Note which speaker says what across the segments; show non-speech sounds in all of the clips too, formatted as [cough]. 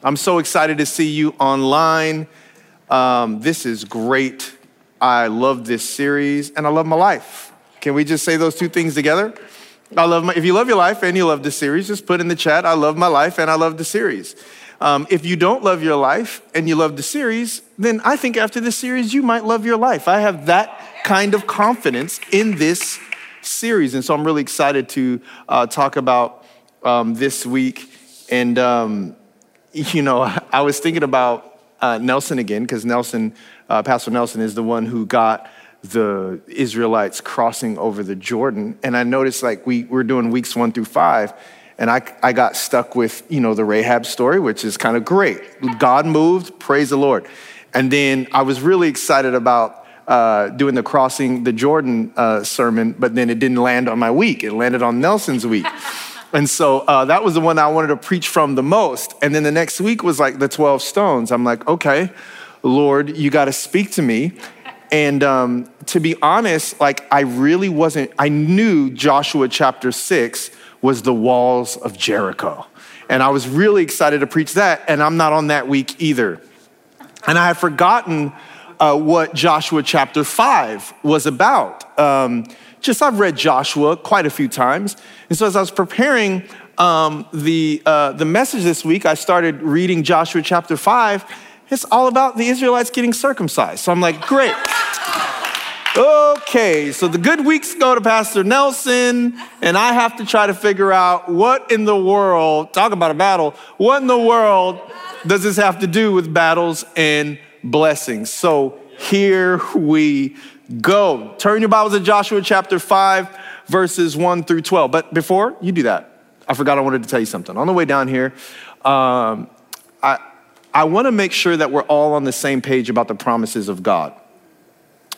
Speaker 1: I'm so excited to see you online. Um, this is great. I love this series and I love my life. Can we just say those two things together? I love my, if you love your life and you love the series, just put in the chat, I love my life and I love the series. Um, if you don't love your life and you love the series, then I think after this series, you might love your life. I have that kind of confidence in this series. And so I'm really excited to uh, talk about um, this week. And, um, [laughs] you know, I was thinking about uh, Nelson again, because Nelson, uh, Pastor Nelson, is the one who got the Israelites crossing over the Jordan. And I noticed like we were doing weeks one through five, and I, I got stuck with, you know, the Rahab story, which is kind of great. God moved, praise the Lord. And then I was really excited about uh, doing the crossing the Jordan uh, sermon, but then it didn't land on my week. It landed on Nelson's week. [laughs] And so uh, that was the one I wanted to preach from the most. And then the next week was like the 12 stones. I'm like, okay, Lord, you got to speak to me. And um, to be honest, like I really wasn't, I knew Joshua chapter six was the walls of Jericho. And I was really excited to preach that. And I'm not on that week either. And I had forgotten uh, what Joshua chapter 5 was about. Um, just I've read Joshua quite a few times. And so as I was preparing um, the, uh, the message this week, I started reading Joshua chapter 5. It's all about the Israelites getting circumcised. So I'm like, great. Okay, so the good weeks go to Pastor Nelson, and I have to try to figure out what in the world, talk about a battle, what in the world does this have to do with battles and blessings? So here we go. Turn your Bibles to Joshua chapter 5, verses 1 through 12. But before you do that, I forgot I wanted to tell you something. On the way down here, um, I, I want to make sure that we're all on the same page about the promises of God.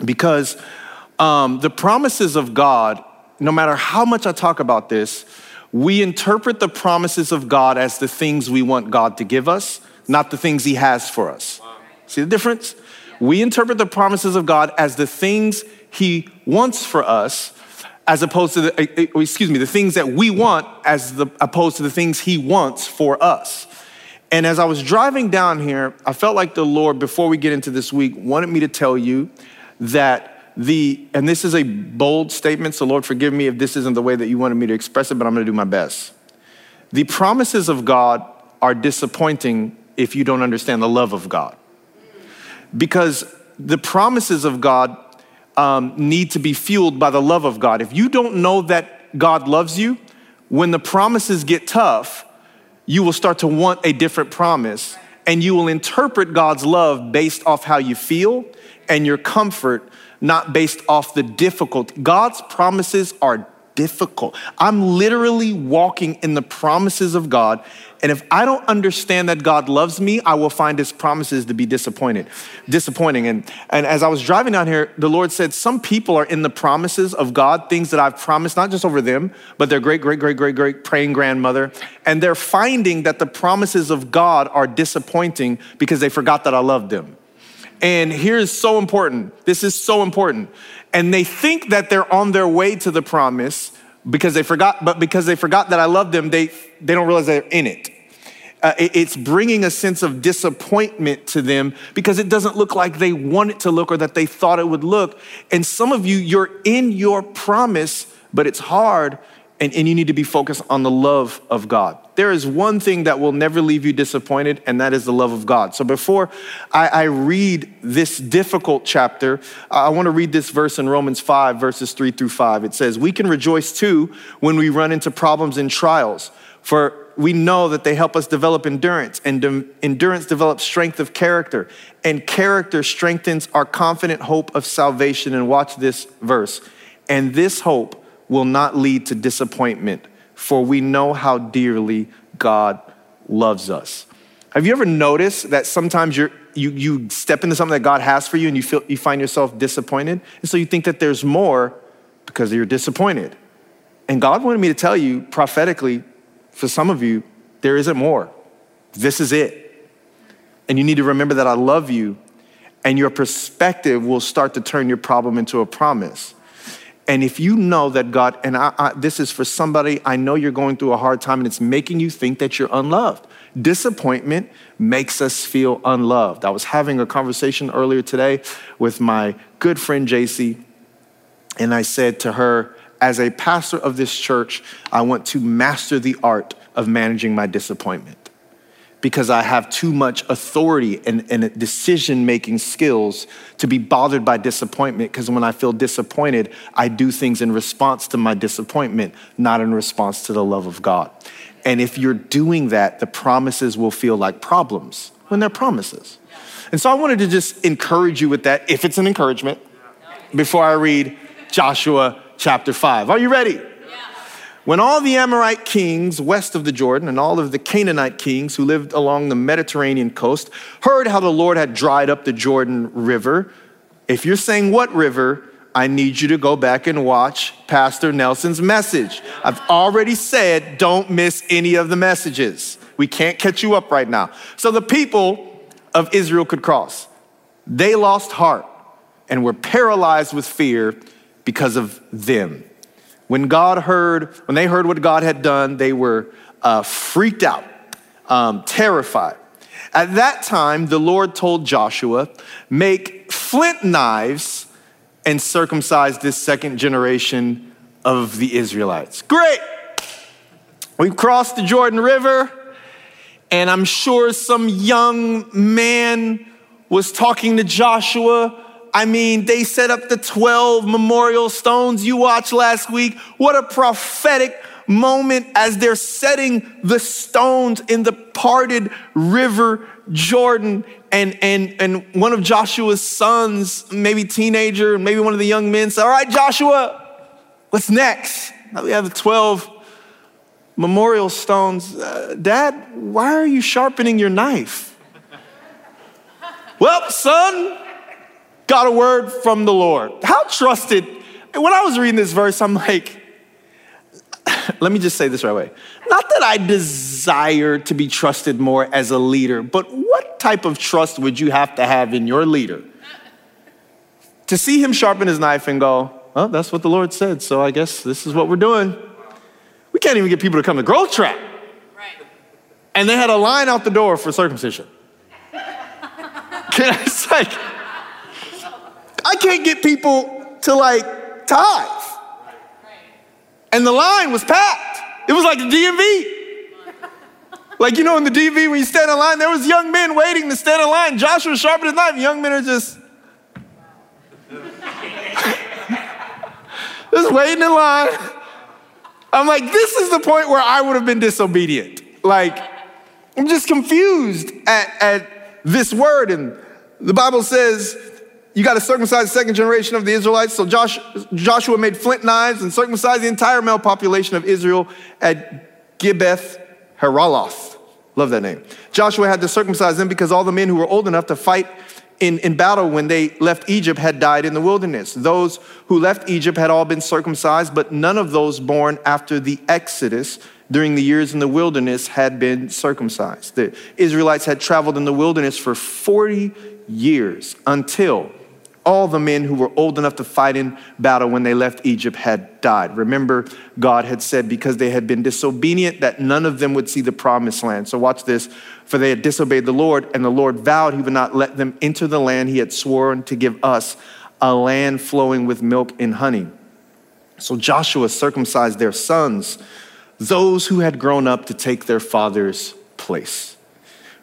Speaker 1: Because um, the promises of God, no matter how much I talk about this, we interpret the promises of God as the things we want God to give us, not the things He has for us. See the difference? We interpret the promises of God as the things He wants for us, as opposed to the, eh, eh, excuse me, the things that we want as the, opposed to the things He wants for us. And as I was driving down here, I felt like the Lord, before we get into this week, wanted me to tell you that the, and this is a bold statement, so Lord, forgive me if this isn't the way that you wanted me to express it, but I'm gonna do my best. The promises of God are disappointing if you don't understand the love of God because the promises of God um, need to be fueled by the love of God. If you don't know that God loves you, when the promises get tough, you will start to want a different promise and you will interpret God's love based off how you feel and your comfort, not based off the difficult. God's promises are difficult. I'm literally walking in the promises of God. And if I don't understand that God loves me, I will find his promises to be disappointed, disappointing. And, and as I was driving down here, the Lord said, Some people are in the promises of God, things that I've promised, not just over them, but their great, great, great, great, great praying grandmother. And they're finding that the promises of God are disappointing because they forgot that I loved them. And here's so important. This is so important. And they think that they're on their way to the promise because they forgot, but because they forgot that I love them, they, they don't realize they're in it. Uh, it. It's bringing a sense of disappointment to them because it doesn't look like they want it to look or that they thought it would look. And some of you, you're in your promise, but it's hard and, and you need to be focused on the love of God. There is one thing that will never leave you disappointed, and that is the love of God. So before I, I read this difficult chapter, I want to read this verse in Romans 5, verses 3 through 5. It says, We can rejoice too when we run into problems and trials, for we know that they help us develop endurance, and de- endurance develops strength of character, and character strengthens our confident hope of salvation. And watch this verse. And this hope will not lead to disappointment, for we know how dearly God loves us. Have you ever noticed that sometimes you, you step into something that God has for you and you, feel, you find yourself disappointed? And so you think that there's more because you're disappointed. And God wanted me to tell you prophetically, for some of you, there isn't more. This is it. And you need to remember that I love you, and your perspective will start to turn your problem into a promise. And if you know that God, and I, I, this is for somebody, I know you're going through a hard time and it's making you think that you're unloved. Disappointment makes us feel unloved. I was having a conversation earlier today with my good friend JC, and I said to her, as a pastor of this church, I want to master the art of managing my disappointment because I have too much authority and, and decision making skills to be bothered by disappointment. Because when I feel disappointed, I do things in response to my disappointment, not in response to the love of God. And if you're doing that, the promises will feel like problems when they're promises. And so I wanted to just encourage you with that, if it's an encouragement, before I read Joshua chapter 5. Are you ready? When all the Amorite kings west of the Jordan and all of the Canaanite kings who lived along the Mediterranean coast heard how the Lord had dried up the Jordan River, if you're saying what river, I need you to go back and watch Pastor Nelson's message. I've already said don't miss any of the messages. We can't catch you up right now. So the people of Israel could cross. They lost heart and were paralyzed with fear because of them. When God heard, when they heard what God had done, they were uh, freaked out, um, terrified. At that time, the Lord told Joshua, Make flint knives and circumcise this second generation of the Israelites. Great! We've crossed the Jordan River, and I'm sure some young man was talking to Joshua I mean, they set up the 12 memorial stones you watched last week. What a prophetic moment as they're setting the stones in the parted river Jordan. And, and, and one of Joshua's sons, maybe teenager, maybe one of the young men said, All right, Joshua, what's next? Now we have the 12 memorial stones. Uh, Dad, why are you sharpening your knife? [laughs] well, son, got a word from the Lord. How trusted. When I was reading this verse, I'm like, [laughs] let me just say this right away. Not that I desire to be trusted more as a leader, but what type of trust would you have to have in your leader? To see him sharpen his knife and go, well, that's what the Lord said, so I guess this is what we're doing. We can't even get people to come to Growth Track. Right. And they had a line out the door for circumcision. [laughs] it's like, I can't get people to like tithe. And the line was packed. It was like the DMV. Like, you know, in the DMV, when you stand in line, there was young men waiting to stand in line. Joshua sharpened his knife. Young men are just, [laughs] just waiting in line. I'm like, this is the point where I would have been disobedient. Like, I'm just confused at, at this word. And the Bible says you got to circumcise the second generation of the Israelites. So Josh, Joshua made flint knives and circumcised the entire male population of Israel at Gibeath Haaraloth. Love that name. Joshua had to circumcise them because all the men who were old enough to fight in, in battle when they left Egypt had died in the wilderness. Those who left Egypt had all been circumcised, but none of those born after the Exodus during the years in the wilderness had been circumcised. The Israelites had traveled in the wilderness for 40 years until all the men who were old enough to fight in battle when they left Egypt had died. Remember, God had said because they had been disobedient that none of them would see the promised land. So watch this. For they had disobeyed the Lord, and the Lord vowed he would not let them enter the land he had sworn to give us, a land flowing with milk and honey. So Joshua circumcised their sons, those who had grown up to take their father's place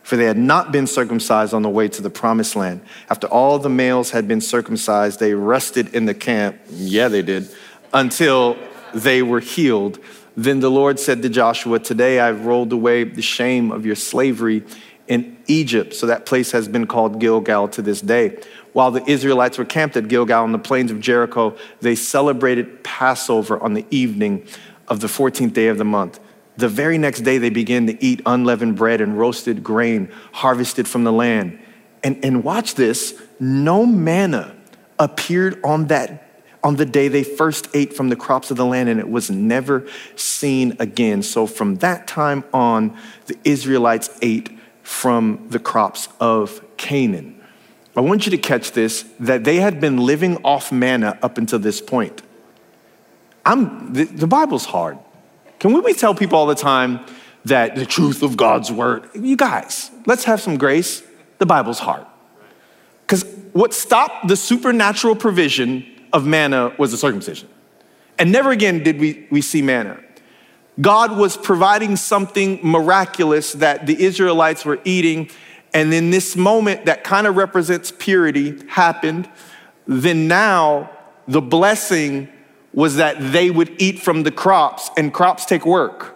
Speaker 1: for they had not been circumcised on the way to the promised land. After all the males had been circumcised, they rested in the camp. Yeah, they did, until they were healed. Then the Lord said to Joshua, Today I've rolled away the shame of your slavery in Egypt. So that place has been called Gilgal to this day. While the Israelites were camped at Gilgal on the plains of Jericho, they celebrated Passover on the evening of the 14th day of the month. The very next day, they began to eat unleavened bread and roasted grain harvested from the land. And, and watch this no manna appeared on that on the day they first ate from the crops of the land and it was never seen again so from that time on the israelites ate from the crops of canaan i want you to catch this that they had been living off manna up until this point I'm, the, the Bible's hard. Can we, we tell people all the time that the truth of God's word, you guys, let's have some grace. The Bible's hard. Because what stopped the supernatural provision of manna was the circumcision. And never again did we, we see manna. God was providing something miraculous that the Israelites were eating. And in this moment that kind of represents purity happened, then now the blessing was that they would eat from the crops, and crops take work.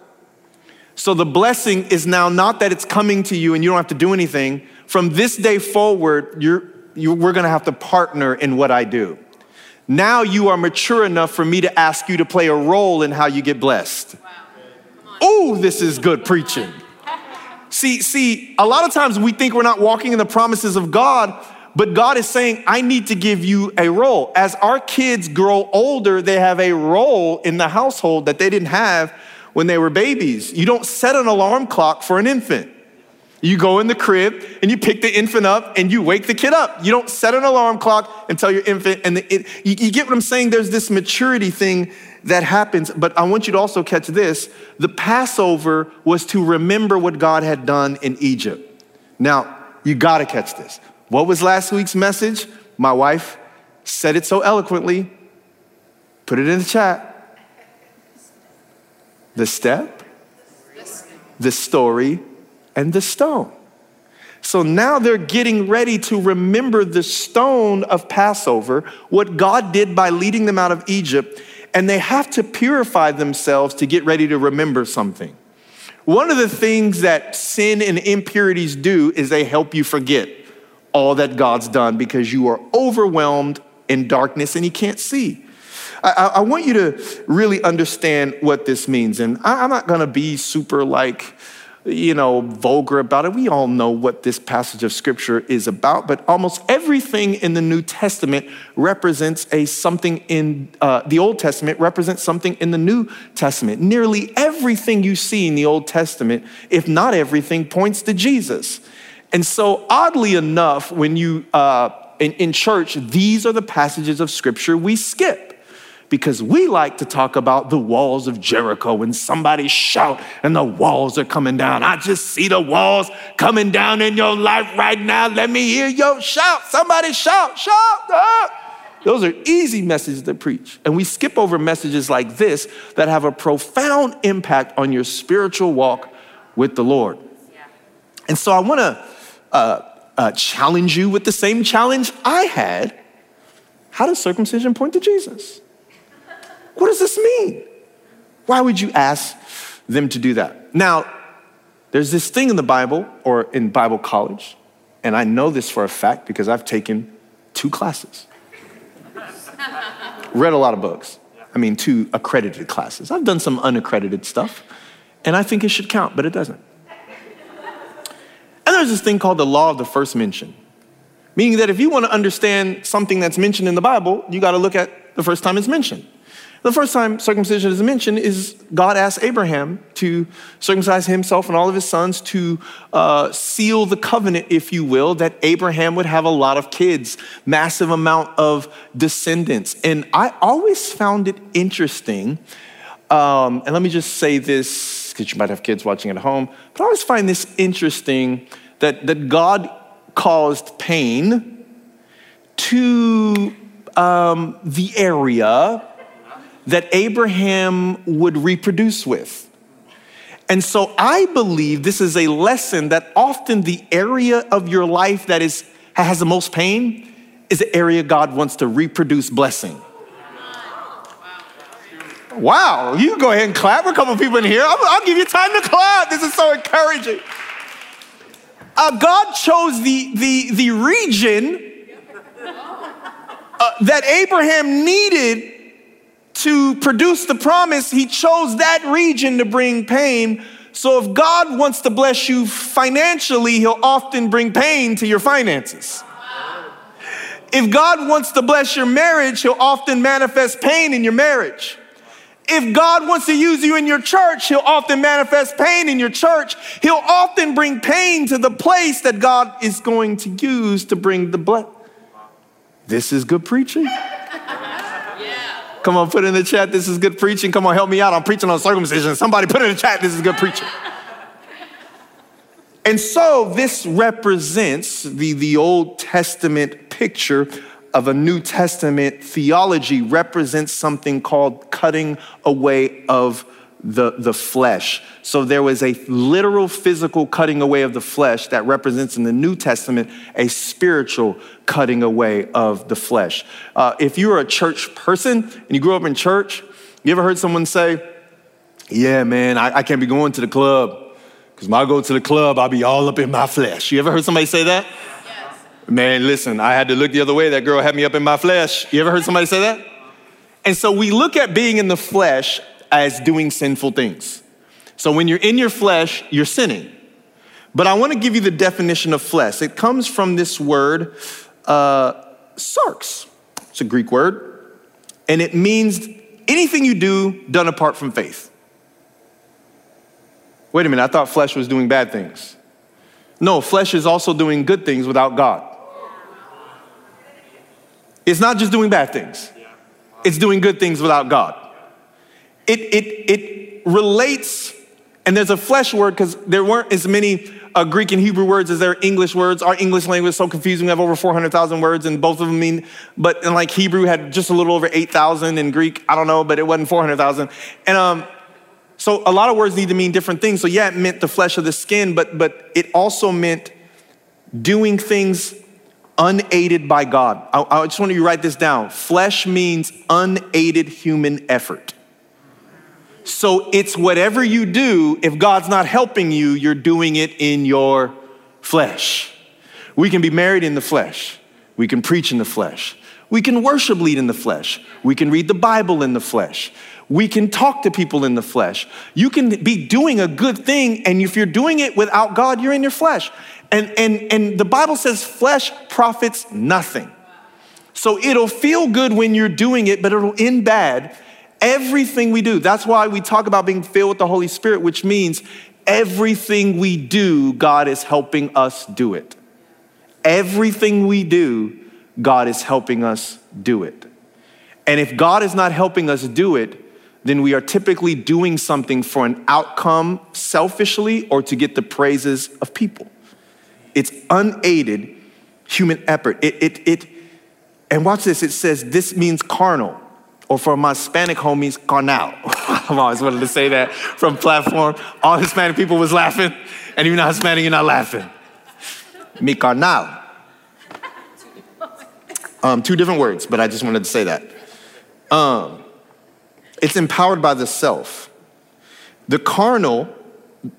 Speaker 1: So the blessing is now not that it's coming to you and you don't have to do anything. From this day forward, you're, you, we're gonna have to partner in what I do. Now you are mature enough for me to ask you to play a role in how you get blessed. Wow. Oh, this is good preaching. [laughs] See, see, a lot of times we think we're not walking in the promises of God, but God is saying, I need to give you a role. As our kids grow older, they have a role in the household that they didn't have when they were babies. You don't set an alarm clock for an infant. You go in the crib and you pick the infant up and you wake the kid up. You don't set an alarm clock and tell your infant, and the, it, you, you get what I'm saying? There's this maturity thing that happens. But I want you to also catch this the Passover was to remember what God had done in Egypt. Now, you gotta catch this. What was last week's message? My wife said it so eloquently. Put it in the chat. The step, the story, and the stone. So now they're getting ready to remember the stone of Passover, what God did by leading them out of Egypt, and they have to purify themselves to get ready to remember something. One of the things that sin and impurities do is they help you forget all that God's done because you are overwhelmed in darkness and you can't see. I, I want you to really understand what this means. And I, I'm not gonna be super like, you know, vulgar about it. We all know what this passage of scripture is about, but almost everything in the New Testament represents a something in uh, the Old Testament represents something in the New Testament. Nearly everything you see in the Old Testament, if not everything, points to Jesus. And so, oddly enough, when you uh, in, in church, these are the passages of scripture we skip because we like to talk about the walls of Jericho when somebody shout and the walls are coming down. I just see the walls coming down in your life right now. Let me hear your shout. Somebody shout, shout. Ah. Those are easy messages to preach. And we skip over messages like this that have a profound impact on your spiritual walk with the Lord. And so I want to uh, uh, challenge you with the same challenge I had. How does circumcision point to Jesus? What does this mean? Why would you ask them to do that? Now, there's this thing in the Bible or in Bible college, and I know this for a fact because I've taken two classes, read a lot of books. I mean, two accredited classes. I've done some unaccredited stuff, and I think it should count, but it doesn't. There's this thing called the law of the first mention, meaning that if you want to understand something that's mentioned in the Bible, you got to look at the first time it's mentioned. The first time circumcision is mentioned is God asked Abraham to circumcise himself and all of his sons to uh, seal the covenant, if you will, that Abraham would have a lot of kids, massive amount of descendants. And I always found it interesting. Um, and let me just say this, because you might have kids watching at home, but I always find this interesting that, that God caused pain to um, the area that Abraham would reproduce with. And so I believe this is a lesson that often the area of your life that is, has the most pain is the area God wants to reproduce blessing. Wow, you go ahead and clap. A couple people in here. I'll, I'll, give you time to clap. This is so encouraging. Uh, God chose the, the, the region uh, that Abraham needed to produce the promise, he chose that region to bring pain. So if God wants to bless you financially, he'll often bring pain to your finances. If God wants to bless your marriage, he'll often manifest pain in your marriage. If God wants to use you in your church, he'll often manifest pain in your church. He'll often bring pain to the place that God is going to use to bring the blessing. This is good preaching. Come on, put in the chat, this is good preaching. Come on, help me out. I'm preaching on circumcision. Somebody put in the chat, this is good preaching. And so this represents the, the Old Testament picture of a New Testament theology represents something called cutting away of the, the flesh. So there was a literal physical cutting away of the flesh that represents in the New Testament a spiritual cutting away of the flesh. Uh, if you're a church person and you grew up in church, you ever heard someone say, Yeah, man, I, I can't be going to the club because when I go to the club, I'll be all up in my flesh. You ever heard somebody say that? Man, listen, I had to look the other way. That girl had me up in my flesh. You ever heard somebody say that? And so we look at being in the flesh as doing sinful things. So when you're in your flesh, you're sinning. But I want to give you the definition of flesh. It comes from this word, uh, sarx. It's a Greek word, and it means anything you do done apart from faith. Wait a minute, I thought flesh was doing bad things. No, flesh is also doing good things without God. It's not just doing bad things, it's doing good things without God it, it, it relates, and there's a flesh word because there weren't as many uh, Greek and Hebrew words as there are English words. Our English language is so confusing. We have over 400,000 words, and both of them mean, but and like Hebrew had just a little over 8,000, and Greek, I don't know, but it wasn't 400,000. And um, so a lot of words need to mean different things. So yeah, it meant the flesh of the skin, but but it also meant doing things unaided by God. I, I just want you to write this down. Flesh means unaided human effort. So it's whatever you do, if God's not helping you, you're doing it in your flesh. We can be married in the flesh. We can preach in the flesh. We can worship lead in the flesh. We can read the Bible in the flesh. We can talk to people in the flesh. You can be doing a good thing, and if you're doing it without God, you're in your flesh. And, and, and the Bible says flesh profits nothing. So it'll feel good when you're doing it, but it'll end bad Everything we do, that's why we talk about being filled with the Holy Spirit, which means everything we do, God is helping us do it. Everything we do, God is helping us do it. And if God is not helping us do it, then we are typically doing something for an outcome selfishly or to get the praises of people. It's unaided human effort. It, it, it, and watch this, it says this means carnal or for my Hispanic homies, carnal. [laughs] I've always wanted to say that from platform. All Hispanic people was laughing, and you're not Hispanic, you're not laughing. Mi carnal. Um, two different words, but I just wanted to say that. Um, it's empowered by the self. The carnal,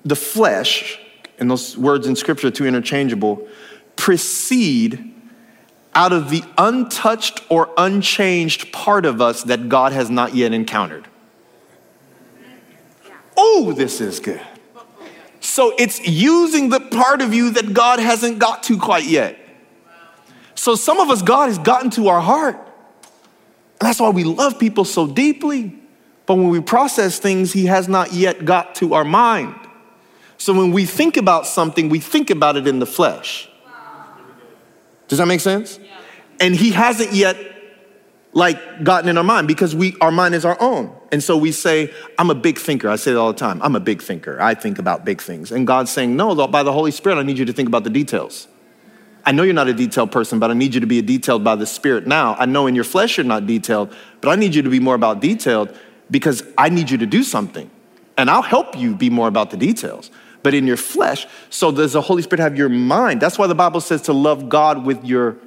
Speaker 1: the flesh, and those words in scripture are too interchangeable, proceed out of the untouched or unchanged part of us that God has not yet encountered. Oh, this is good. So it's using the part of you that God hasn't got to quite yet. So some of us, God has gotten to our heart. And that's why we love people so deeply. But when we process things, He has not yet got to our mind. So when we think about something, we think about it in the flesh. Does that make sense? Yeah. And he hasn't yet like gotten in our mind because we our mind is our own. And so we say, I'm a big thinker. I say it all the time. I'm a big thinker. I think about big things. And God's saying, No, by the Holy Spirit, I need you to think about the details. I know you're not a detailed person, but I need you to be detailed by the Spirit now. I know in your flesh you're not detailed, but I need you to be more about detailed because I need you to do something. And I'll help you be more about the details but in your flesh. So does the Holy Spirit have your mind? That's why the Bible says to love God with your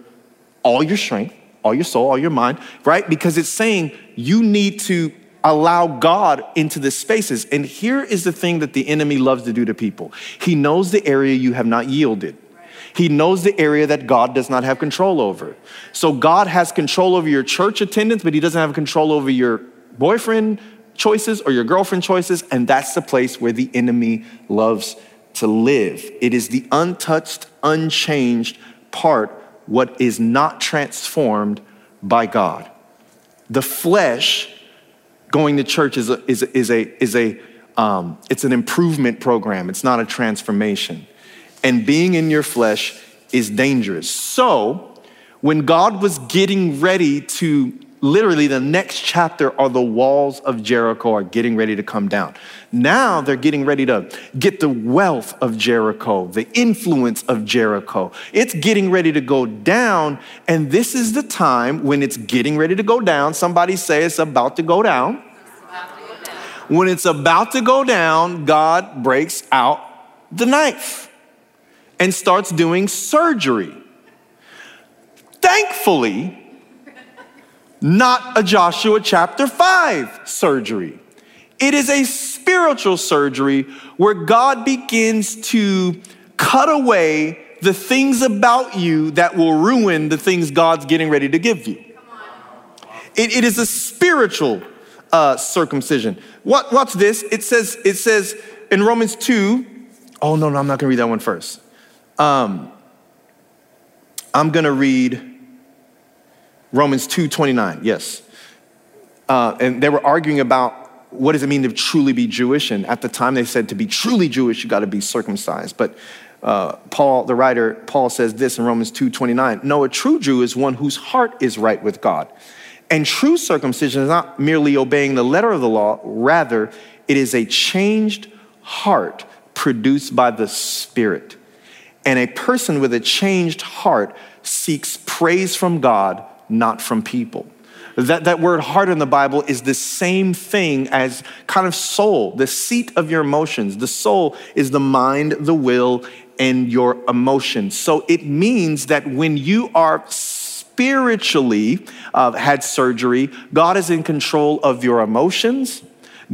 Speaker 1: all your strength, all your soul, all your mind, right? Because it's saying you need to allow God into the spaces. And here is the thing that the enemy loves to do to people. He knows the area you have not yielded. He knows the area that God does not have control over. So God has control over your church attendance, but he doesn't have control over your boyfriend, choices or your girlfriend choices, and that's the place where the enemy loves to live. It is the untouched, unchanged part, what is not transformed by God. The flesh going to church is a, is a, is a, is a um, it's an improvement program. It's not a transformation. And being in your flesh is dangerous. So, when God was getting ready to literally the next chapter are the walls of Jericho are getting ready to come down. Now they're getting ready to get the wealth of Jericho, the influence of Jericho. It's getting ready to go down. And this is the time when it's getting ready to go down. Somebody say it's about to go down. When it's about to go down, God breaks out the knife and starts doing surgery. Thankfully, not a Joshua chapter 5 surgery. It is a spiritual surgery where God begins to cut away the things about you that will ruin the things God's getting ready to give you. It, it is a spiritual uh, circumcision. What, what's this? It says, it says in Romans 2, oh no, no, I'm not gonna read that one first. Um, I'm gonna read Romans 2:29, yes. Uh, and they were arguing about what does it mean to truly be Jewish? And at the time they said to be truly Jewish, you got to be circumcised. But uh, Paul, the writer, Paul says this in Romans 2:29. No, a true Jew is one whose heart is right with God. And true circumcision is not merely obeying the letter of the law, rather, it is a changed heart produced by the Spirit. And a person with a changed heart seeks praise from God not from people. That, that word heart in the Bible is the same thing as kind of soul, the seat of your emotions. The soul is the mind, the will, and your emotions. So it means that when you are spiritually uh, had surgery, God is in control of your emotions,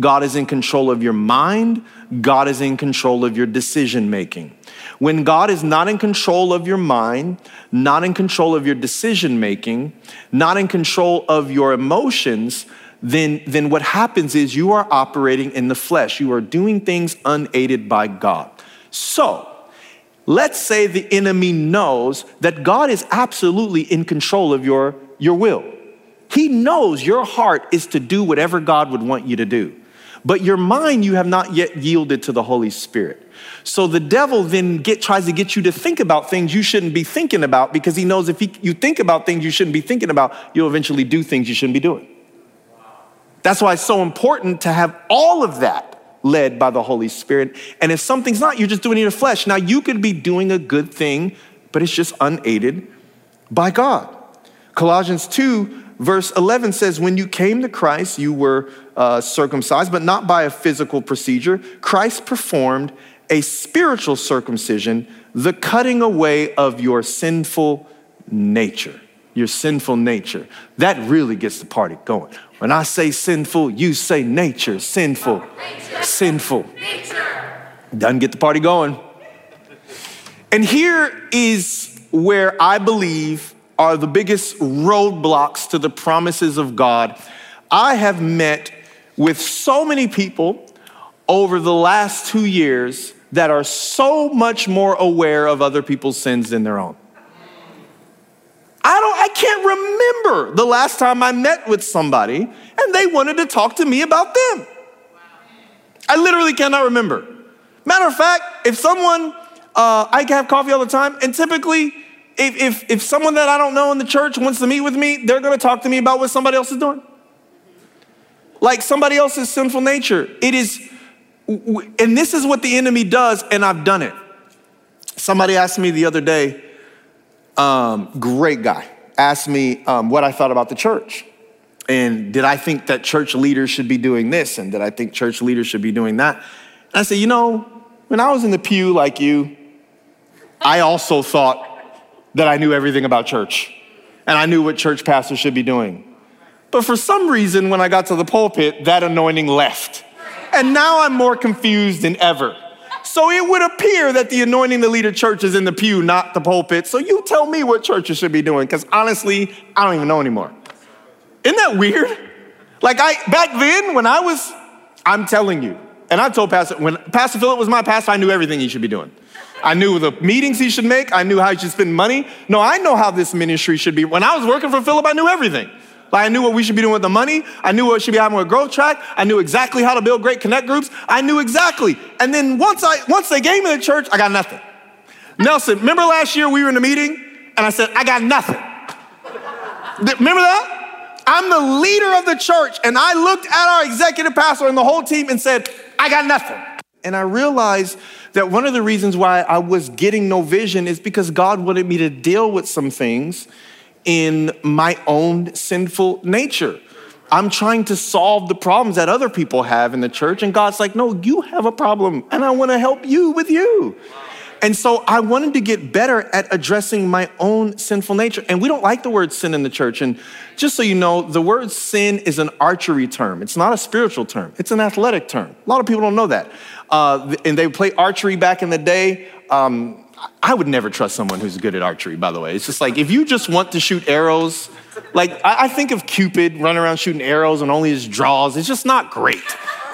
Speaker 1: God is in control of your mind, God is in control of your decision making. When God is not in control of your mind, not in control of your decision making, not in control of your emotions, then, then what happens is you are operating in the flesh. You are doing things unaided by God. So, let's say the enemy knows that God is absolutely in control of your, your will. He knows your heart is to do whatever God would want you to do. But your mind, you have not yet yielded to the Holy Spirit. So the devil then get, tries to get you to think about things you shouldn't be thinking about because he knows if he, you think about things you shouldn't be thinking about, you'll eventually do things you shouldn't be doing. That's why it's so important to have all of that led by the Holy Spirit. And if something's not, you're just doing it in your flesh. Now, you could be doing a good thing, but it's just unaided by God. Colossians 2 Verse 11 says, When you came to Christ, you were uh, circumcised, but not by a physical procedure. Christ performed a spiritual circumcision, the cutting away of your sinful nature. Your sinful nature. That really gets the party going. When I say sinful, you say nature. Sinful. Nature. Sinful. Nature. Doesn't get the party going. And here is where I believe are the biggest roadblocks to the promises of God. I have met with so many people over the last two years that are so much more aware of other people's sins than their own. I don't I can't remember the last time I met with somebody and they wanted to talk to me about them. I literally cannot remember. Matter of fact, if someone uh, I have coffee all the time, and typically if, if, if someone that I don't know in the church wants to meet with me, they're gonna talk to me about what somebody else is doing. Like somebody else's sinful nature. It is, and this is what the enemy does, and I've done it. Somebody asked me the other day, um, great guy, asked me um, what I thought about the church. And did I think that church leaders should be doing this? And did I think church leaders should be doing that? And I said, you know, when I was in the pew like you, I also thought that I knew everything about church and I knew what church pastors should be doing. But for some reason, when I got to the pulpit, that anointing left. And now I'm more confused than ever. So it would appear that the anointing to lead a church is in the pew, not the pulpit. So you tell me what churches should be doing, because honestly, I don't even know anymore. Isn't that weird? Like I back then when I was, I'm telling you, and I told Pastor, when Pastor Philip was my pastor, I knew everything he should be doing. I knew the meetings he should make. I knew how he should spend money. No, I know how this ministry should be. When I was working for Philip, I knew everything. Like I knew what we should be doing with the money. I knew what should be happening with Growth Track. I knew exactly how to build great connect groups. I knew exactly. And then once I once they gave me the church, I got nothing. Nelson, remember last year we were in a meeting and I said, I got nothing. remember that? I'm the leader of the church. And I looked at our executive pastor and the whole team and said, I got nothing. And I realized that one of the reasons why I was getting no vision is because God wanted me to deal with some things in my own sinful nature. I'm trying to solve the problems that other people have in the church. And God's like, no, you have a problem, and I want to help you with you. And so I wanted to get better at addressing my own sinful nature. And we don't like the word sin in the church. And just so you know, the word sin is an archery term. It's not a spiritual term, it's an athletic term. A lot of people don't know that. Uh, and they play archery back in the day. Um, I would never trust someone who's good at archery, by the way. It's just like if you just want to shoot arrows, like I, I think of Cupid running around shooting arrows and only his draws. It's just not great.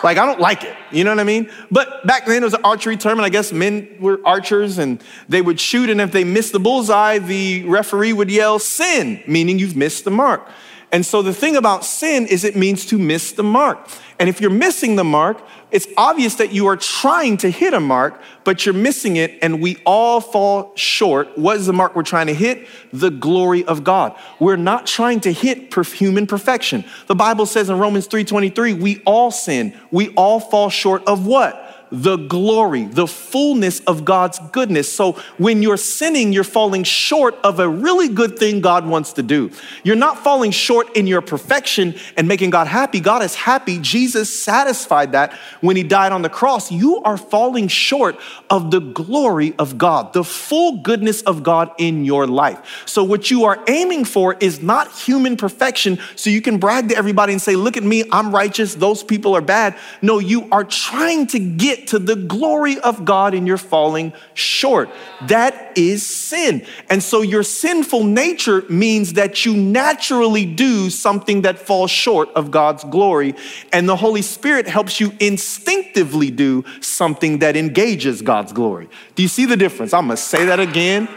Speaker 1: Like, I don't like it. You know what I mean? But back then it was an archery term, and I guess men were archers and they would shoot, and if they missed the bullseye, the referee would yell, sin, meaning you've missed the mark. And so the thing about sin is it means to miss the mark. And if you're missing the mark, it's obvious that you are trying to hit a mark, but you're missing it, and we all fall short. What is the mark we're trying to hit? The glory of God. We're not trying to hit human perfection. The Bible says in Romans 3:23, we all sin. We all fall short of what? The glory, the fullness of God's goodness. So when you're sinning, you're falling short of a really good thing God wants to do. You're not falling short in your perfection and making God happy. God is happy. Jesus satisfied that when he died on the cross. You are falling short of the glory of God, the full goodness of God in your life. So what you are aiming for is not human perfection so you can brag to everybody and say, look at me, I'm righteous, those people are bad. No, you are trying to get to the glory of God and you're falling short. That is sin. And so your sinful nature means that you naturally do something that falls short of God's glory. And the Holy Spirit helps you instinctively do something that engages God's glory. Do you see the difference? I'm gonna say that again.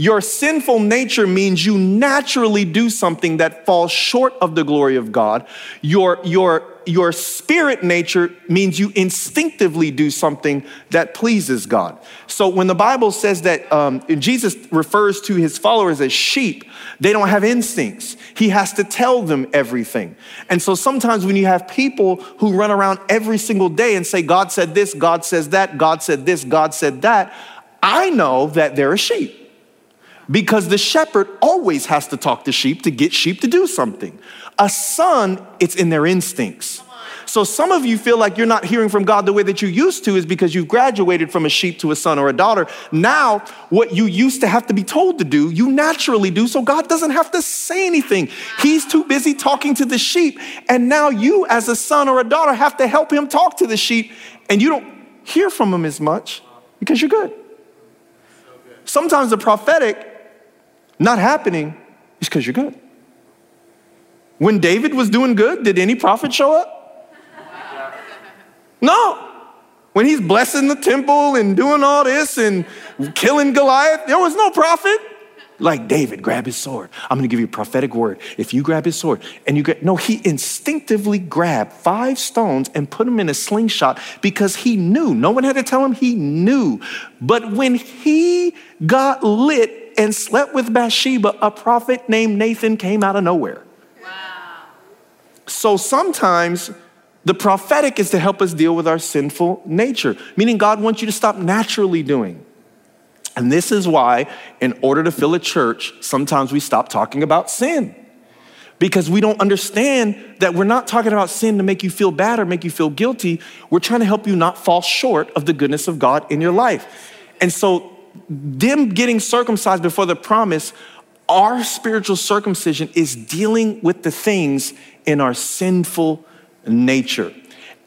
Speaker 1: Your sinful nature means you naturally do something that falls short of the glory of God. Your, your, your spirit nature means you instinctively do something that pleases God. So when the Bible says that um, Jesus refers to his followers as sheep, they don't have instincts. He has to tell them everything. And so sometimes when you have people who run around every single day and say, God said this, God says that, God said this, God said that, I know that they're a sheep because the shepherd always has to talk to sheep to get sheep to do something. A son, it's in their instincts. So some of you feel like you're not hearing from God the way that you used to is because you've graduated from a sheep to a son or a daughter. Now, what you used to have to be told to do, you naturally do. So God doesn't have to say anything. He's too busy talking to the sheep. And now you, as a son or a daughter, have to help him talk to the sheep. And you don't hear from him as much because you're good. Sometimes the prophetic not happening is because you're good. When David was doing good, did any prophet show up? No. When he's blessing the temple and doing all this and killing Goliath, there was no prophet. Like David, grab his sword. I'm gonna give you a prophetic word. If you grab his sword and you get, no, he instinctively grabbed five stones and put them in a slingshot because he knew. No one had to tell him, he knew. But when he got lit and slept with Bathsheba, a prophet named Nathan came out of nowhere. So sometimes the prophetic is to help us deal with our sinful nature, meaning God wants you to stop naturally doing. And this is why, in order to fill a church, sometimes we stop talking about sin. Because we don't understand that we're not talking about sin to make you feel bad or make you feel guilty. We're trying to help you not fall short of the goodness of God in your life. And so them getting circumcised before the promise, our spiritual circumcision is dealing with the things in our sinful nature.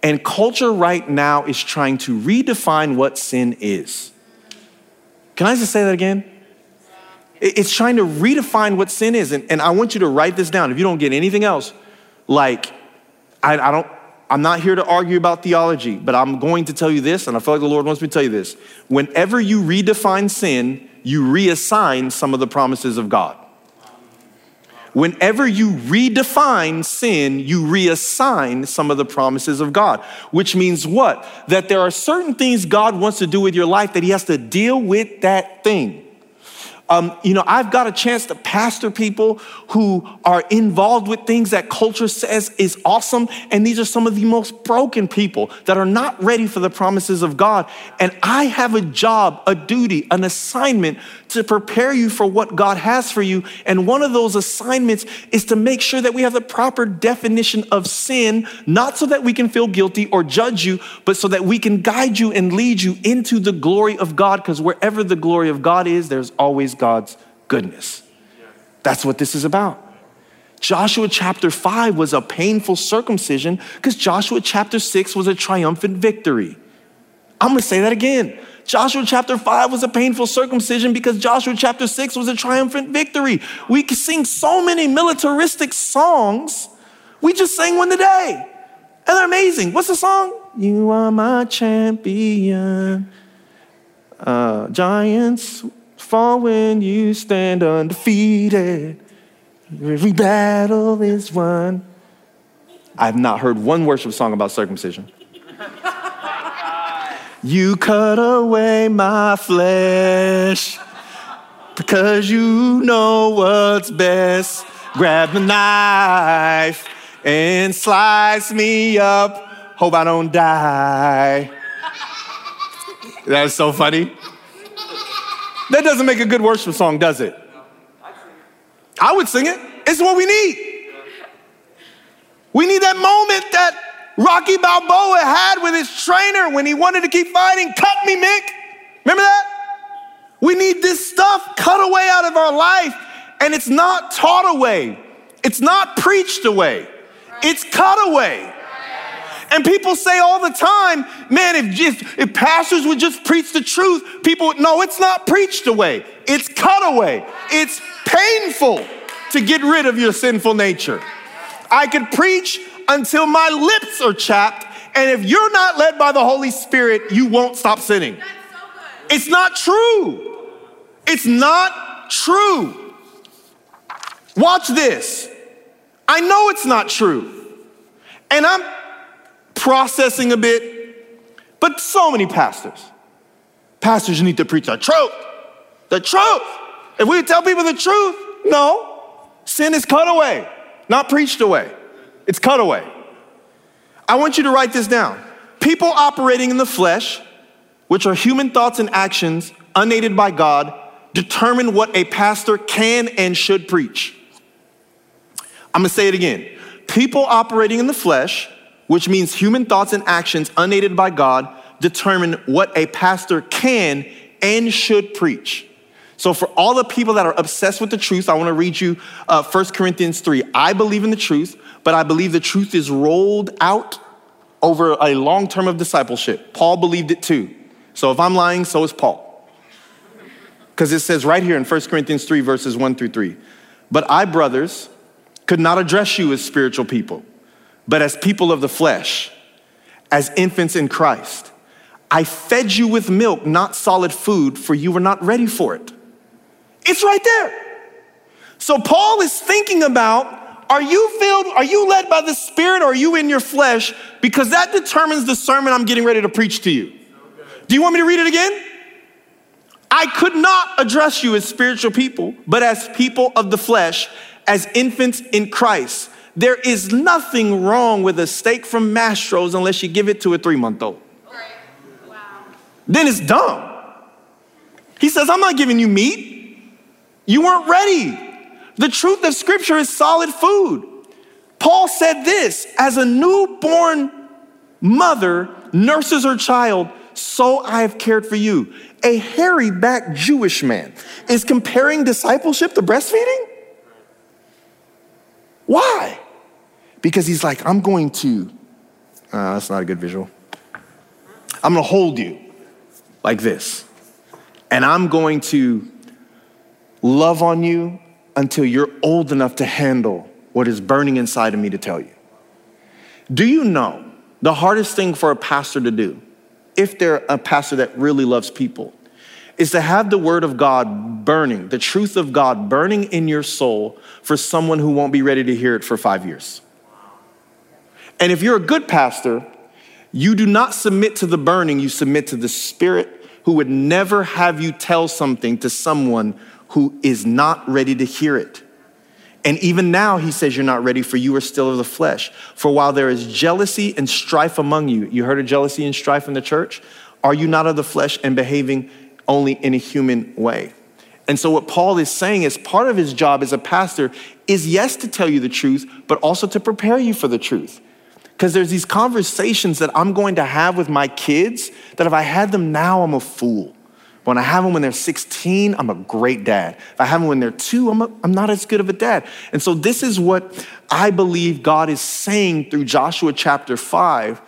Speaker 1: And culture right now is trying to redefine what sin is. Can I just say that again? It's trying to redefine what sin is. And, and I want you to write this down. If you don't get anything else, like, I, I don't, I'm not here to argue about theology, but I'm going to tell you this, and I feel like the Lord wants me to tell you this. Whenever you redefine sin, you reassign some of the promises of God. Whenever you redefine sin, you reassign some of the promises of God, which means what? That there are certain things God wants to do with your life that He has to deal with that thing. Um, you know, I've got a chance to pastor people who are involved with things that culture says is awesome. And these are some of the most broken people that are not ready for the promises of God. And I have a job, a duty, an assignment to prepare you for what God has for you. And one of those assignments is to make sure that we have the proper definition of sin, not so that we can feel guilty or judge you, but so that we can guide you and lead you into the glory of God. Because wherever the glory of God is, there's always God's goodness. That's what this is about. Joshua chapter 5 was a painful circumcision because Joshua chapter 6 was a triumphant victory. I'm gonna say that again. Joshua chapter 5 was a painful circumcision because Joshua chapter 6 was a triumphant victory. We sing so many militaristic songs. We just sang one today. And they're amazing. What's the song? You are my champion. Uh, giants fall when you stand undefeated. Every battle is won. I've not heard one worship song about circumcision. You cut away my flesh because you know what's best. Grab the knife and slice me up. Hope I don't die. That's so funny. That doesn't make a good worship song, does it? I would sing it. It's what we need. We need that moment that Rocky Balboa had with his trainer when he wanted to keep fighting. Cut me, Mick. Remember that? We need this stuff cut away out of our life, and it's not taught away, it's not preached away, it's cut away. And people say all the time, man, if, if, if pastors would just preach the truth, people would, no, it's not preached away. It's cut away. It's painful to get rid of your sinful nature. I could preach until my lips are chapped. And if you're not led by the Holy Spirit, you won't stop sinning. So it's not true. It's not true. Watch this. I know it's not true. And I'm processing a bit, but so many pastors. Pastors need to preach the truth. The truth. If we tell people the truth, no, sin is cut away, not preached away. It's cutaway. I want you to write this down. People operating in the flesh, which are human thoughts and actions unaided by God, determine what a pastor can and should preach. I'm gonna say it again. People operating in the flesh, which means human thoughts and actions unaided by God, determine what a pastor can and should preach. So, for all the people that are obsessed with the truth, I want to read you uh, 1 Corinthians 3. I believe in the truth, but I believe the truth is rolled out over a long term of discipleship. Paul believed it too. So, if I'm lying, so is Paul. Because it says right here in 1 Corinthians 3, verses 1 through 3. But I, brothers, could not address you as spiritual people, but as people of the flesh, as infants in Christ. I fed you with milk, not solid food, for you were not ready for it. It's right there. So Paul is thinking about are you filled, are you led by the Spirit or are you in your flesh? Because that determines the sermon I'm getting ready to preach to you. Do you want me to read it again? I could not address you as spiritual people, but as people of the flesh, as infants in Christ. There is nothing wrong with a steak from Mastro's unless you give it to a three month old. Wow. Then it's dumb. He says, I'm not giving you meat. You weren't ready. The truth of Scripture is solid food. Paul said this as a newborn mother nurses her child, so I have cared for you. A hairy backed Jewish man is comparing discipleship to breastfeeding? Why? Because he's like, I'm going to, uh, that's not a good visual. I'm gonna hold you like this, and I'm going to love on you until you're old enough to handle what is burning inside of me to tell you. Do you know the hardest thing for a pastor to do, if they're a pastor that really loves people, is to have the word of God burning, the truth of God burning in your soul for someone who won't be ready to hear it for five years? And if you're a good pastor, you do not submit to the burning, you submit to the Spirit who would never have you tell something to someone who is not ready to hear it. And even now, he says, You're not ready, for you are still of the flesh. For while there is jealousy and strife among you, you heard of jealousy and strife in the church? Are you not of the flesh and behaving only in a human way? And so, what Paul is saying is part of his job as a pastor is yes, to tell you the truth, but also to prepare you for the truth. Because there's these conversations that I'm going to have with my kids that if I had them now, I'm a fool. When I have them when they're 16, I'm a great dad. If I have them when they're two, I'm, a, I'm not as good of a dad. And so, this is what I believe God is saying through Joshua chapter 5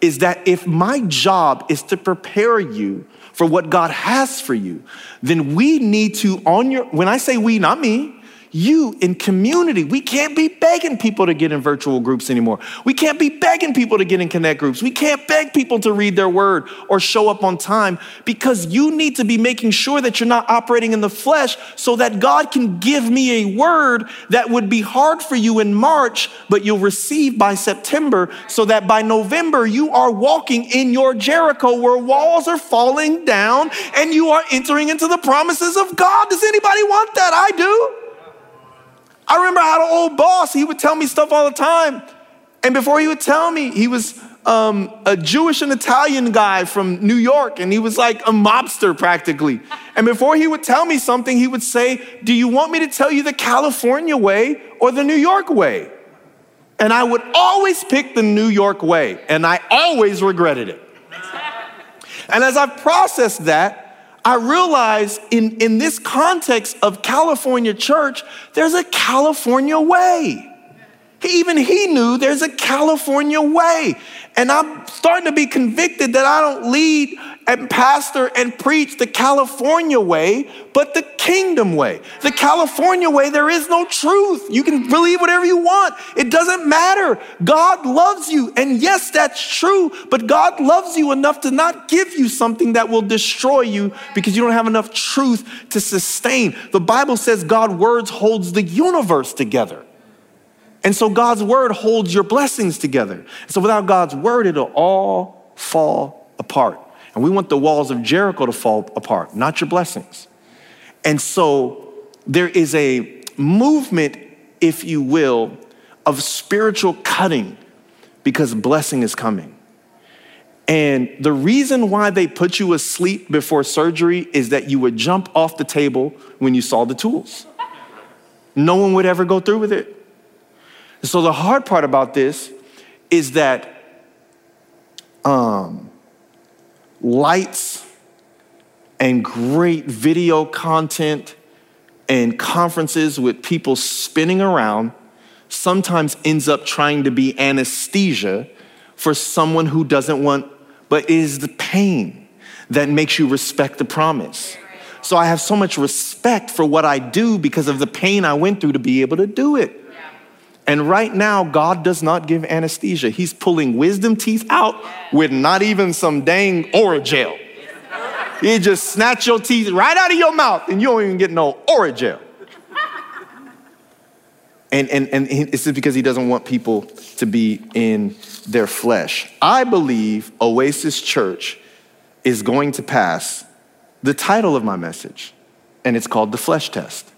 Speaker 1: is that if my job is to prepare you for what God has for you, then we need to, on your, when I say we, not me, you in community. We can't be begging people to get in virtual groups anymore. We can't be begging people to get in connect groups. We can't beg people to read their word or show up on time because you need to be making sure that you're not operating in the flesh so that God can give me a word that would be hard for you in March, but you'll receive by September so that by November you are walking in your Jericho where walls are falling down and you are entering into the promises of God. Does anybody want that? I do. I remember I had an old boss, he would tell me stuff all the time. And before he would tell me, he was um, a Jewish and Italian guy from New York, and he was like a mobster practically. And before he would tell me something, he would say, Do you want me to tell you the California way or the New York way? And I would always pick the New York way, and I always regretted it. And as I've processed that, I realize in, in this context of California church, there's a California way. Even he knew there's a California way. And I'm starting to be convicted that I don't lead and pastor and preach the California way, but the kingdom way. The California way, there is no truth. You can believe whatever you want, it doesn't matter. God loves you. And yes, that's true, but God loves you enough to not give you something that will destroy you because you don't have enough truth to sustain. The Bible says God's words holds the universe together. And so God's word holds your blessings together. So without God's word, it'll all fall apart. And we want the walls of Jericho to fall apart, not your blessings. And so there is a movement, if you will, of spiritual cutting because blessing is coming. And the reason why they put you asleep before surgery is that you would jump off the table when you saw the tools. No one would ever go through with it. So the hard part about this is that um, lights and great video content and conferences with people spinning around sometimes ends up trying to be anesthesia for someone who doesn't want, but is the pain that makes you respect the promise. So I have so much respect for what I do because of the pain I went through to be able to do it. And right now, God does not give anesthesia. He's pulling wisdom teeth out with not even some dang Orajel. He just snatch your teeth right out of your mouth and you don't even get no Orajel. And, and, and it's just because he doesn't want people to be in their flesh. I believe Oasis Church is going to pass the title of my message, and it's called The Flesh Test.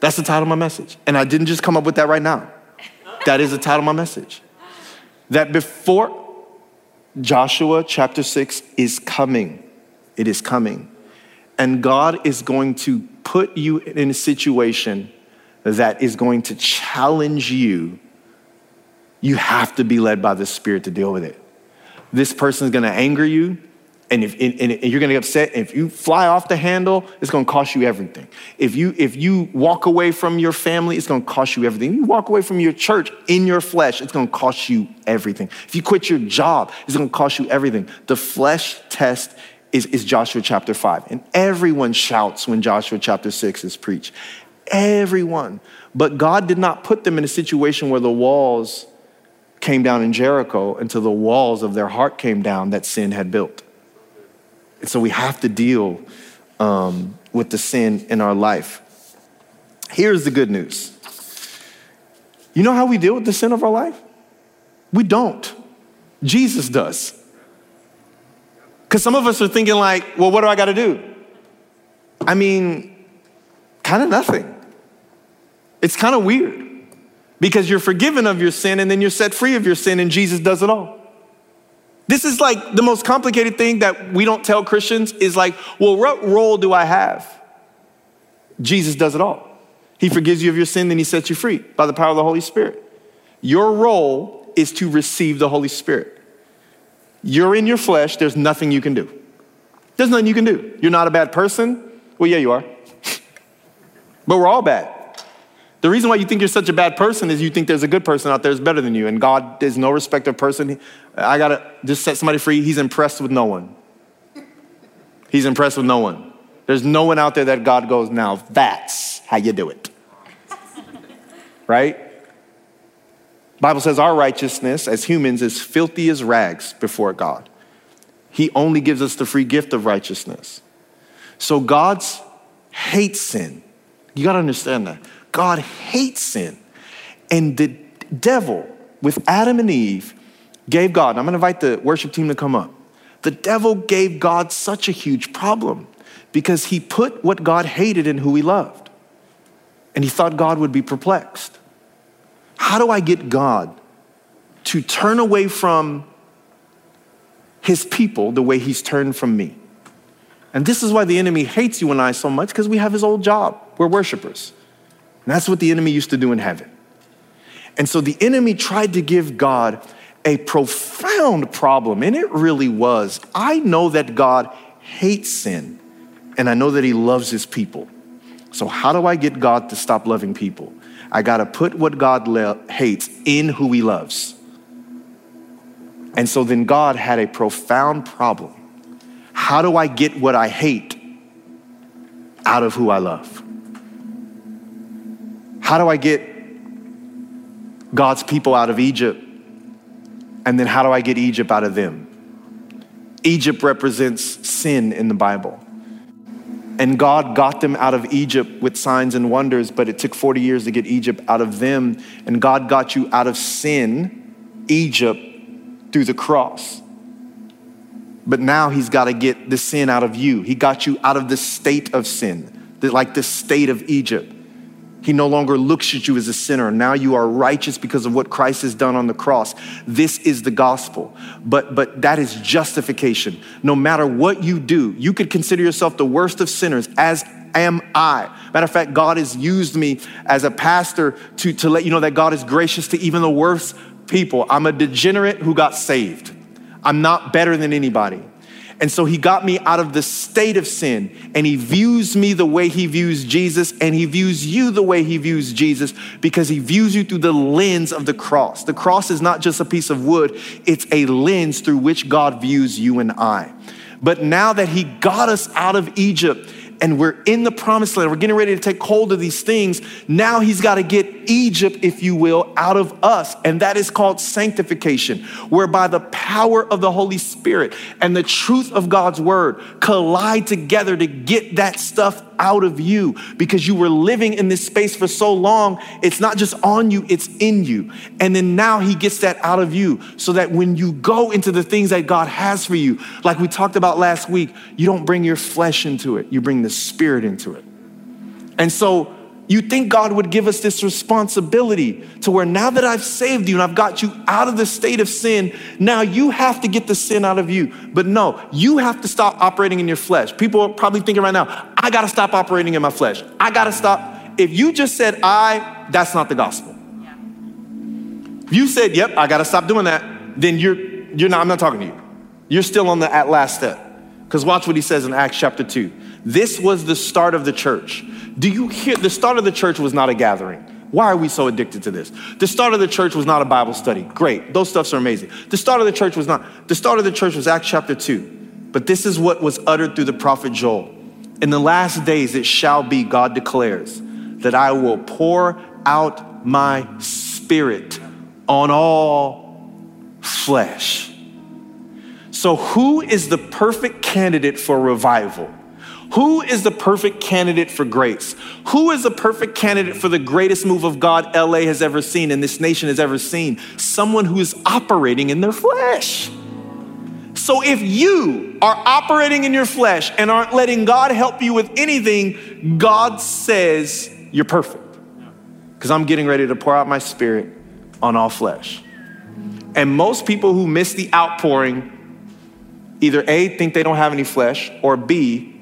Speaker 1: That's the title of my message. And I didn't just come up with that right now. That is the title of my message. That before Joshua chapter 6 is coming, it is coming. And God is going to put you in a situation that is going to challenge you. You have to be led by the Spirit to deal with it. This person is going to anger you and if and, and you're going to get upset if you fly off the handle it's going to cost you everything. If you if you walk away from your family it's going to cost you everything. If you walk away from your church in your flesh it's going to cost you everything. If you quit your job it's going to cost you everything. The flesh test is, is joshua chapter 5 and everyone shouts when joshua chapter 6 is preached. Everyone. But god did not put them in a situation where the walls came down in jericho until the walls of their heart came down that sin had built and so we have to deal um, with the sin in our life. Here's the good news you know how we deal with the sin of our life? We don't. Jesus does. Because some of us are thinking, like, well, what do I got to do? I mean, kind of nothing. It's kind of weird because you're forgiven of your sin and then you're set free of your sin, and Jesus does it all. This is like the most complicated thing that we don't tell Christians is like, well, what role do I have? Jesus does it all. He forgives you of your sin, then he sets you free by the power of the Holy Spirit. Your role is to receive the Holy Spirit. You're in your flesh, there's nothing you can do. There's nothing you can do. You're not a bad person. Well, yeah, you are. [laughs] but we're all bad. The reason why you think you're such a bad person is you think there's a good person out there that's better than you, and God is no respecter of person. I gotta just set somebody free. He's impressed with no one. He's impressed with no one. There's no one out there that God goes, now that's how you do it. [laughs] right? Bible says our righteousness as humans is filthy as rags before God. He only gives us the free gift of righteousness. So God's hates sin. You got to understand that. God hates sin. And the devil with Adam and Eve gave God, I'm going to invite the worship team to come up. The devil gave God such a huge problem because he put what God hated in who he loved. And he thought God would be perplexed. How do I get God to turn away from his people the way he's turned from me? And this is why the enemy hates you and I so much because we have his old job. We're worshipers. And that's what the enemy used to do in heaven. And so the enemy tried to give God a profound problem, and it really was. I know that God hates sin, and I know that he loves his people. So, how do I get God to stop loving people? I got to put what God le- hates in who he loves. And so then God had a profound problem. How do I get what I hate out of who I love? How do I get God's people out of Egypt? And then how do I get Egypt out of them? Egypt represents sin in the Bible. And God got them out of Egypt with signs and wonders, but it took 40 years to get Egypt out of them. And God got you out of sin, Egypt, through the cross. But now He's got to get the sin out of you. He got you out of the state of sin, like the state of Egypt. He no longer looks at you as a sinner. Now you are righteous because of what Christ has done on the cross. This is the gospel. But, but that is justification. No matter what you do, you could consider yourself the worst of sinners, as am I. Matter of fact, God has used me as a pastor to, to let you know that God is gracious to even the worst people. I'm a degenerate who got saved. I'm not better than anybody. And so he got me out of the state of sin and he views me the way he views Jesus and he views you the way he views Jesus because he views you through the lens of the cross. The cross is not just a piece of wood, it's a lens through which God views you and I. But now that he got us out of Egypt and we're in the promised land. We're getting ready to take hold of these things. Now he's got to get Egypt, if you will, out of us. And that is called sanctification, whereby the power of the Holy Spirit and the truth of God's word collide together to get that stuff out of you because you were living in this space for so long. It's not just on you, it's in you. And then now he gets that out of you so that when you go into the things that God has for you, like we talked about last week, you don't bring your flesh into it, you bring the spirit into it. And so you think God would give us this responsibility to where now that I've saved you and I've got you out of the state of sin, now you have to get the sin out of you. But no, you have to stop operating in your flesh. People are probably thinking right now, I gotta stop operating in my flesh. I gotta stop. If you just said I, that's not the gospel. If you said, yep, I gotta stop doing that, then you're you're not, I'm not talking to you. You're still on the at last step. Because watch what he says in Acts chapter 2. This was the start of the church. Do you hear? The start of the church was not a gathering. Why are we so addicted to this? The start of the church was not a Bible study. Great. Those stuffs are amazing. The start of the church was not. The start of the church was Acts chapter 2. But this is what was uttered through the prophet Joel. In the last days it shall be, God declares, that I will pour out my spirit on all flesh. So, who is the perfect candidate for revival? Who is the perfect candidate for grace? Who is the perfect candidate for the greatest move of God LA has ever seen and this nation has ever seen? Someone who is operating in their flesh So if you are operating in your flesh and aren't letting God help you with anything, God says you're perfect. Because I'm getting ready to pour out my spirit on all flesh. And most people who miss the outpouring either A, think they don't have any flesh, or B,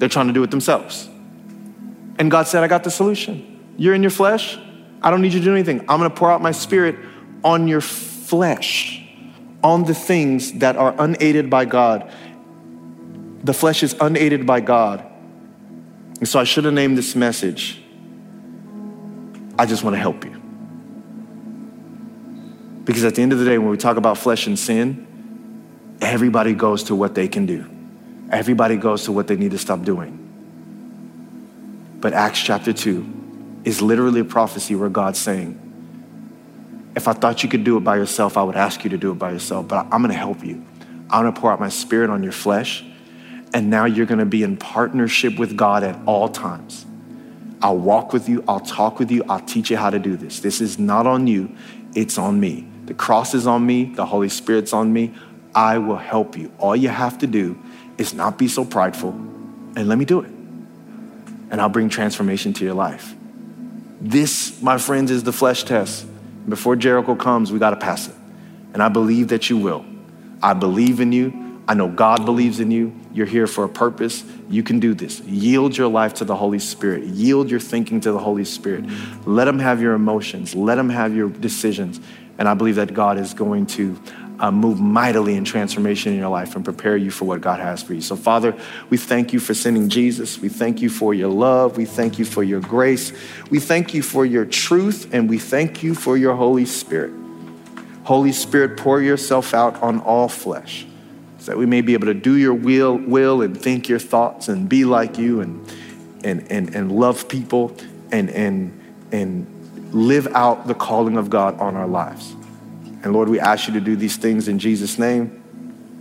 Speaker 1: they're trying to do it themselves. And God said, I got the solution. You're in your flesh. I don't need you to do anything. I'm going to pour out my spirit on your flesh, on the things that are unaided by God. The flesh is unaided by God. And so I should have named this message I just want to help you. Because at the end of the day, when we talk about flesh and sin, everybody goes to what they can do. Everybody goes to what they need to stop doing. But Acts chapter 2 is literally a prophecy where God's saying, if I thought you could do it by yourself, I would ask you to do it by yourself, but I'm gonna help you. I'm gonna pour out my spirit on your flesh, and now you're gonna be in partnership with God at all times. I'll walk with you, I'll talk with you, I'll teach you how to do this. This is not on you, it's on me. The cross is on me, the Holy Spirit's on me. I will help you. All you have to do is not be so prideful and let me do it. And I'll bring transformation to your life. This, my friends, is the flesh test. Before Jericho comes, we got to pass it. And I believe that you will. I believe in you. I know God believes in you. You're here for a purpose. You can do this. Yield your life to the Holy Spirit. Yield your thinking to the Holy Spirit. Let Him have your emotions. Let Him have your decisions. And I believe that God is going to uh, move mightily in transformation in your life and prepare you for what God has for you. So, Father, we thank you for sending Jesus. We thank you for your love. We thank you for your grace. We thank you for your truth. And we thank you for your Holy Spirit. Holy Spirit, pour yourself out on all flesh so that we may be able to do your will, will and think your thoughts and be like you and, and, and, and love people and, and, and live out the calling of God on our lives. And Lord, we ask you to do these things in Jesus' name.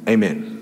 Speaker 1: Amen.